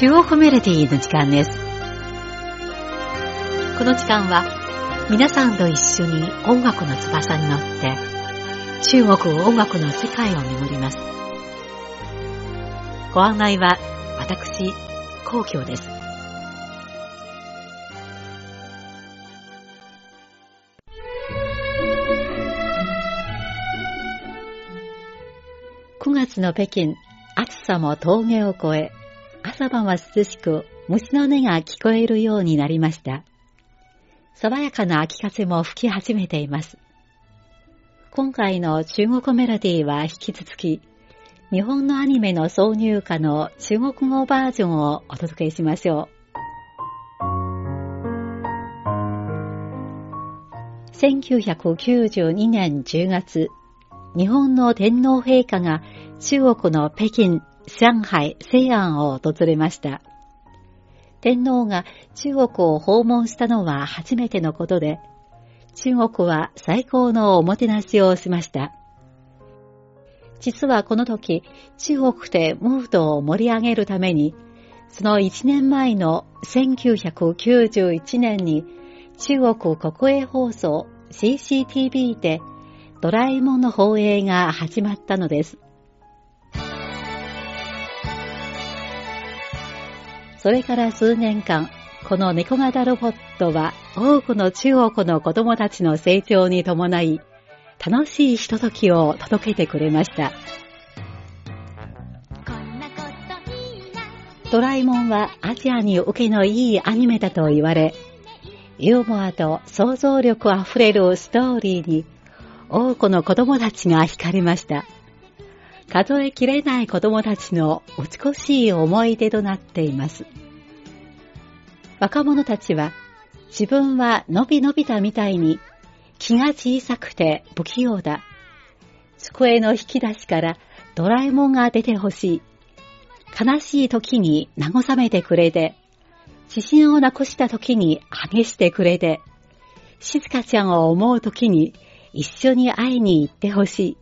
中央コメディの時間です。この時間は皆さんと一緒に音楽の翼に乗って中国音楽の世界を巡ります。ご案内は私、皇居です。9月の北京、暑さも峠を越え、朝晩は涼しく虫の音が聞こえるようになりました。爽やかな秋風も吹き始めています。今回の中国メロディーは引き続き、日本のアニメの挿入歌の中国語バージョンをお届けしましょう。1992年10月、日本の天皇陛下が中国の北京、上海、西安を訪れました。天皇が中国を訪問したのは初めてのことで、中国は最高のおもてなしをしました。実はこの時、中国でムードを盛り上げるために、その1年前の1991年に中国国営放送 CCTV でドラえもんの放映が始まったのです。それから数年間、この猫型ロボットは多くの中国の子供たちの成長に伴い、楽しいひとときを届けてくれました。ドラえもんはアジアに受けのいいアニメだと言われ、ユーモアと想像力あふれるストーリーに多くの子供たちが惹かれました。数えきれない子供たちの美しい思い出となっています。若者たちは自分はのびのびたみたいに気が小さくて不器用だ。机の引き出しからドラえもんが出てほしい。悲しい時に慰めてくれて、自信をなくした時に励してくれて、静香ちゃんを思う時に一緒に会いに行ってほしい。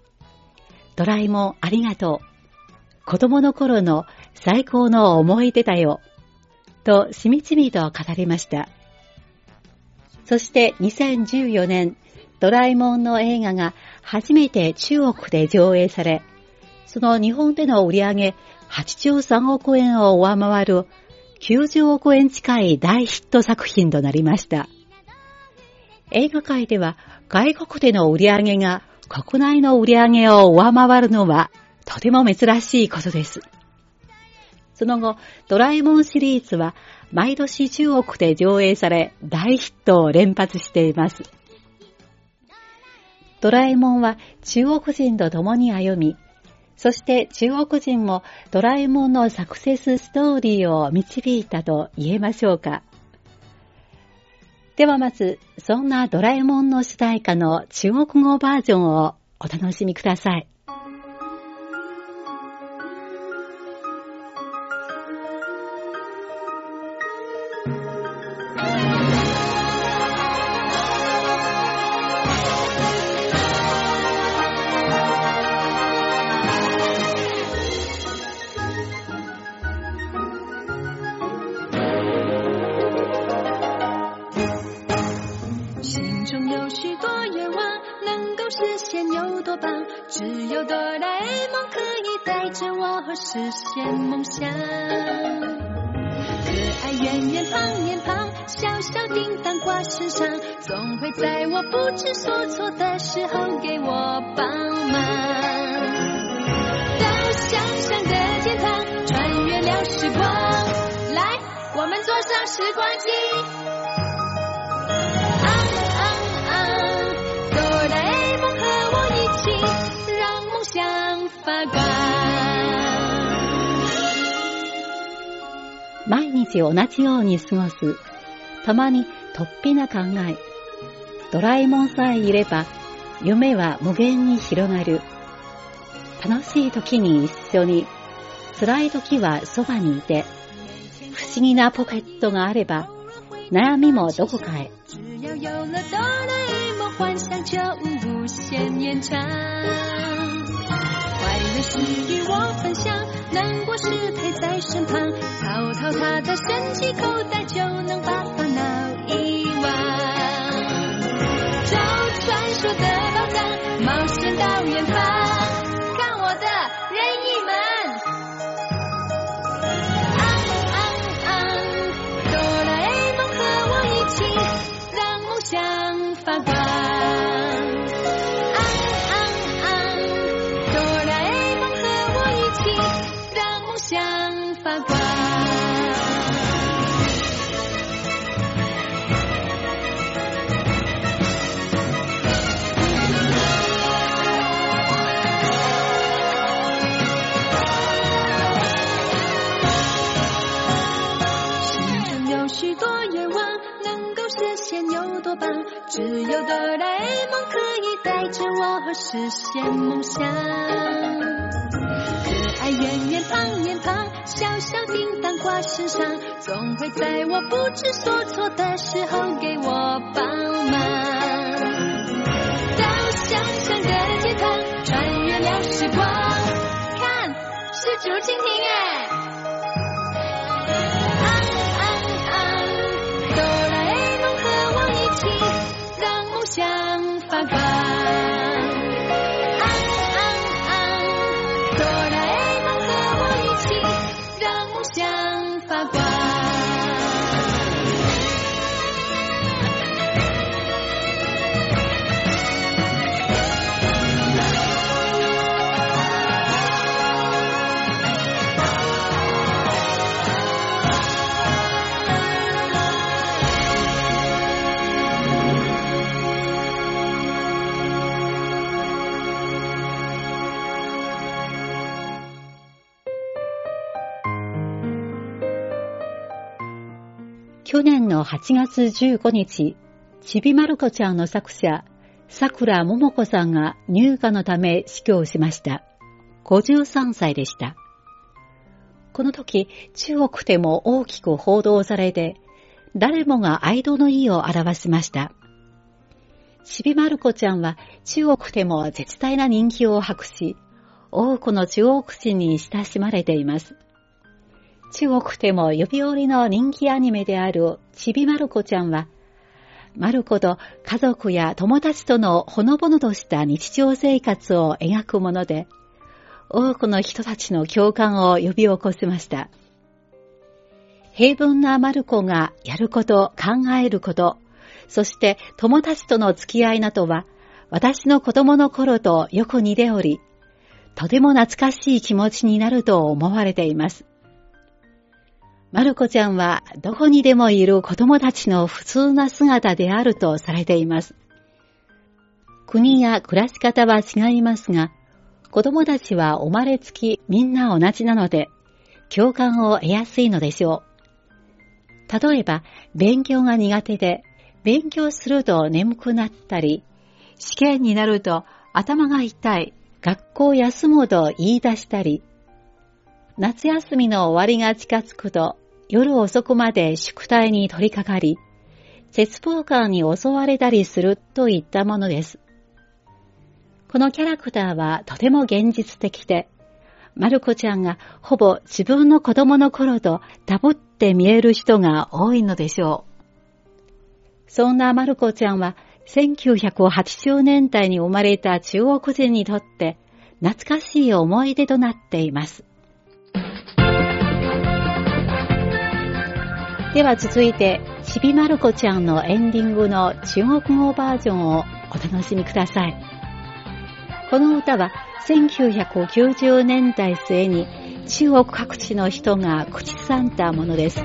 ドラえもんありがとう。子供の頃の最高の思い出だよ。としみじみと語りました。そして2014年、ドラえもんの映画が初めて中国で上映され、その日本での売り上げ83億円を上回る90億円近い大ヒット作品となりました。映画界では外国での売り上げが国内の売り上げを上回るのはとても珍しいことです。その後、ドラえもんシリーズは毎年中国で上映され大ヒットを連発しています。ドラえもんは中国人と共に歩み、そして中国人もドラえもんのサクセスストーリーを導いたと言えましょうか。ではまず、そんなドラえもんの主題歌の中国語バージョンをお楽しみください。只有哆啦 A 梦可以带着我实现梦想，可爱圆圆胖脸庞，小小叮当挂身上，总会在我不知所措的时候给我帮忙。到想象的天堂，穿越了时光，来，我们坐上时光机。日同じように過ごす、たまに突飛な考え。ドラえもんさえいれば、夢は無限に広がる。楽しい時に一緒に、辛い時はそばにいて、不思議なポケットがあれば、悩みもどこかへ。只要有了哆啦 A 梦，幻想就无限延长。快乐事与我分享，难过时陪在身旁，掏掏他的神奇口袋就能把烦恼遗忘。找传说的宝藏，冒险到远方，实现梦想。可爱圆圆胖脸庞，小小叮当挂身上，总会在我不知所措的时候给我帮忙。到想象的天堂，穿越了时光，看是竹蜻蜓哎。去年の8月15日、ちびまる子ちゃんの作者、桜桃子さんが入荷のため死去しました。53歳でした。この時、中国でも大きく報道されて、誰もが愛悼の意を表しました。ちびまる子ちゃんは中国でも絶大な人気を博し、多くの中国人に親しまれています。中国でも指折りの人気アニメであるちびまる子ちゃんは、まる子と家族や友達とのほのぼのとした日常生活を描くもので、多くの人たちの共感を呼び起こしました。平凡なまる子がやること、考えること、そして友達との付き合いなどは、私の子供の頃とよく似ており、とても懐かしい気持ちになると思われています。まる子ちゃんはどこにでもいる子供たちの普通な姿であるとされています。国や暮らし方は違いますが、子供たちは生まれつきみんな同じなので、共感を得やすいのでしょう。例えば、勉強が苦手で、勉強すると眠くなったり、試験になると頭が痛い、学校休むと言い出したり、夏休みの終わりが近づくと夜遅くまで宿題に取り掛かり、絶望感に襲われたりするといったものです。このキャラクターはとても現実的で、まる子ちゃんがほぼ自分の子供の頃とダブって見える人が多いのでしょう。そんなまる子ちゃんは1980年代に生まれた中国人にとって懐かしい思い出となっています。では続いて、ちびまる子ちゃんのエンディングの中国語バージョンをお楽しみください。この歌は1990年代末に中国各地の人が口ずさんだものです。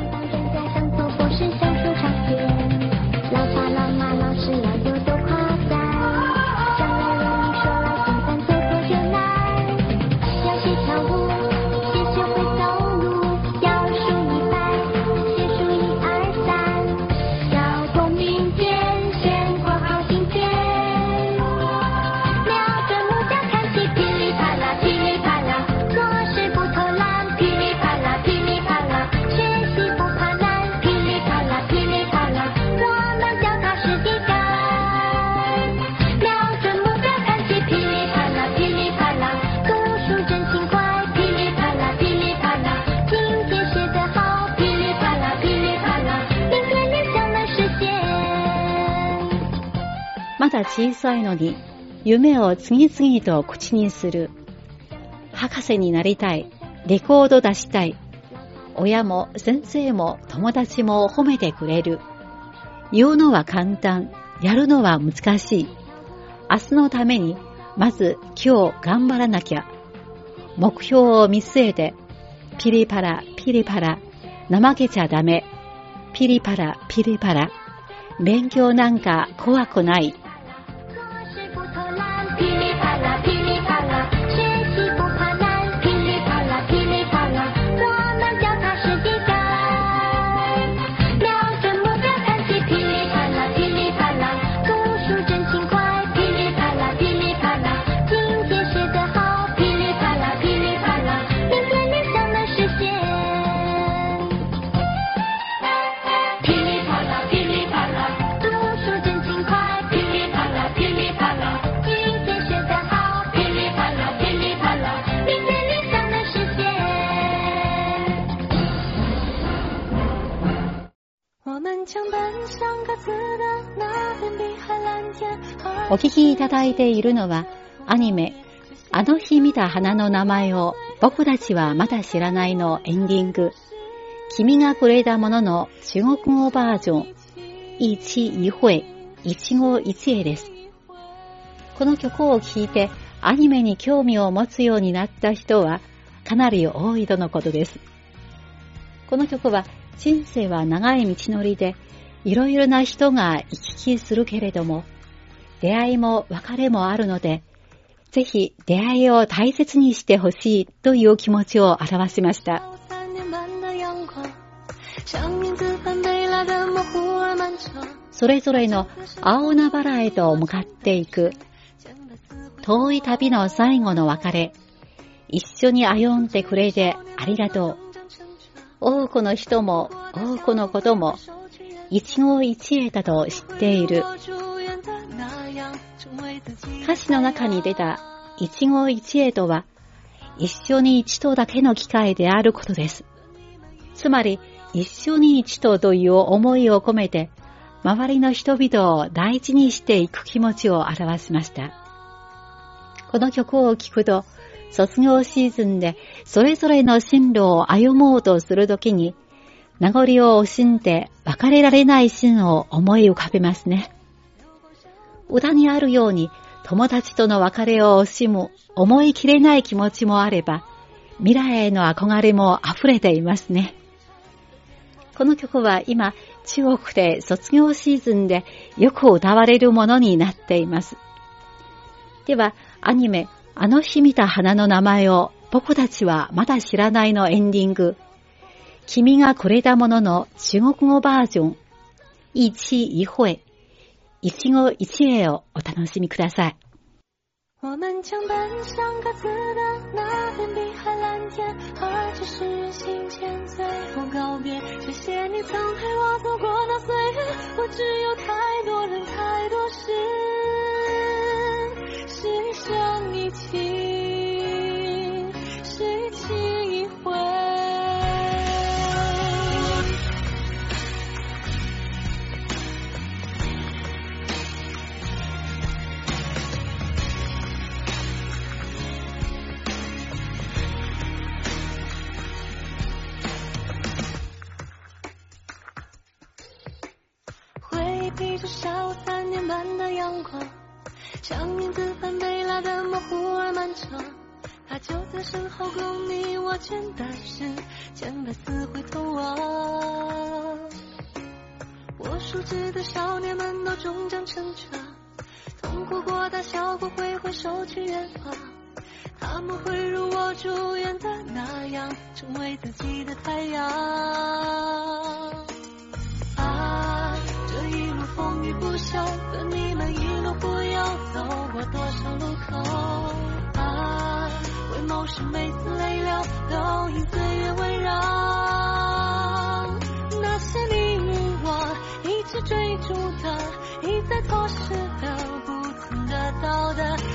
だ小さいのに夢を次々と口にする。博士になりたい。レコード出したい。親も先生も友達も褒めてくれる。言うのは簡単。やるのは難しい。明日のために、まず今日頑張らなきゃ。目標を見据えて、ピリパラ、ピリパラ、怠けちゃダメ。ピリパラ、ピリパラ。勉強なんか怖くない。お聞きいただいているのは、アニメ、あの日見た花の名前を僕たちはまだ知らないのエンディング、君がくれたものの中国語バージョン、一期一会、一期一会です。この曲を聴いてアニメに興味を持つようになった人はかなり多いとのことです。この曲は人生は長い道のりでいろいろな人が行き来するけれども、出会いも別れもあるので、ぜひ出会いを大切にしてほしいという気持ちを表しました。それぞれの青海原へと向かっていく、遠い旅の最後の別れ、一緒に歩んでくれてありがとう。多くの人も多くのことも一期一会だと知っている。歌詞の中に出た一期一会とは、一緒に一度だけの機会であることです。つまり、一緒に一度という思いを込めて、周りの人々を大事にしていく気持ちを表しました。この曲を聴くと、卒業シーズンでそれぞれの進路を歩もうとするときに、名残を惜しんで別れられないシーンを思い浮かべますね。歌にあるように友達との別れを惜しむ思い切れない気持ちもあれば、未来への憧れも溢れていますね。この曲は今、中国で卒業シーズンでよく歌われるものになっています。では、アニメ、あの日見た花の名前を僕たちはまだ知らないのエンディング、君がくれたものの中国語バージョン、一期一会、一期一会をお楽しみください。我们将奔向各自的那片碧海蓝天，而这是人行间最后告别。谢谢你曾陪我走过那岁月，我只有太多人太多事，是一生一起，痛哭过、大笑过，挥挥手去远方。他们会如我祝愿的那样，成为自己的太阳。啊，这一路风雨不休，跟你们一路不由，走过多少路口啊，为谋事每次泪流，都因岁月温柔。那些你与我一直追逐的，一再错失的，好的，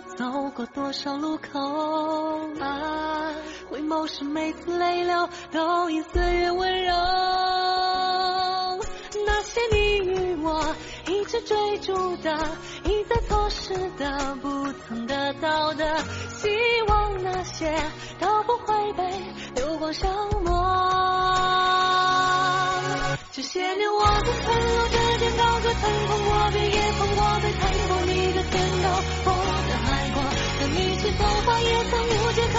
走过多少路口啊？回眸时每次泪流，都因岁月温柔。那些你与我一直追逐的，一再错失的，不曾得到的，希望那些都不会被流光消磨。这些年我在村落之间高歌曾碰过遍，也碰过被看过你的天高，我的海阔，和你是童话也曾无解可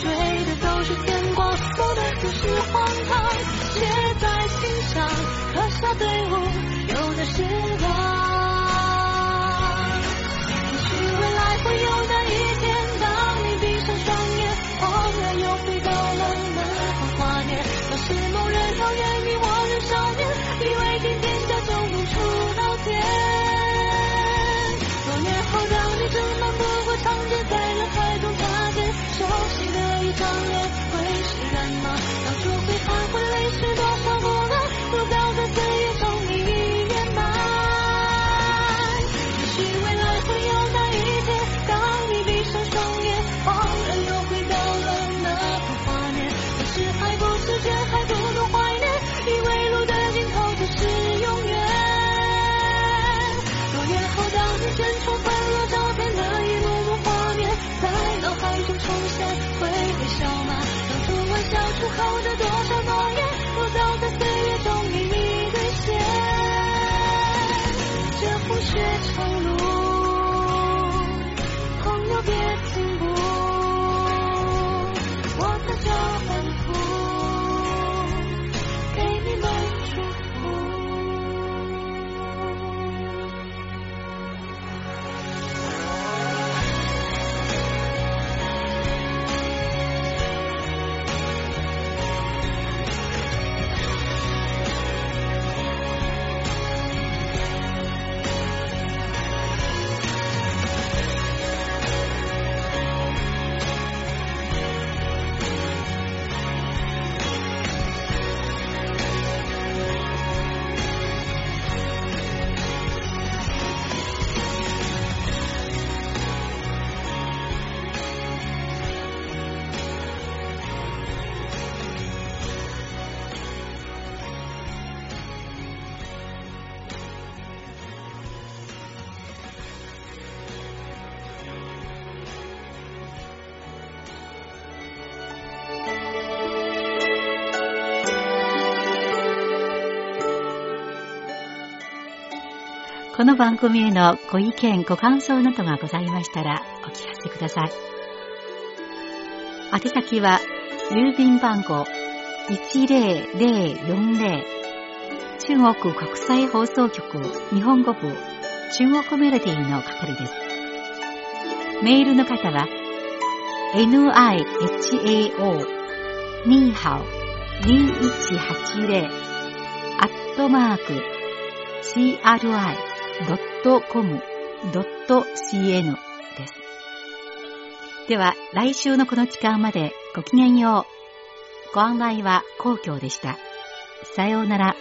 追的都是天光，走的都是荒唐，写在心上，刻下队伍，我この番組へのご意見、ご感想などがございましたらお聞かせください。宛先は、郵便番号10040中国国際放送局日本語部中国メロディーの係です。メールの方は、nihao2180 アットマーク CRI .com.cn です。では、来週のこの時間までごきげんよう。ご案内は皇居でした。さようなら。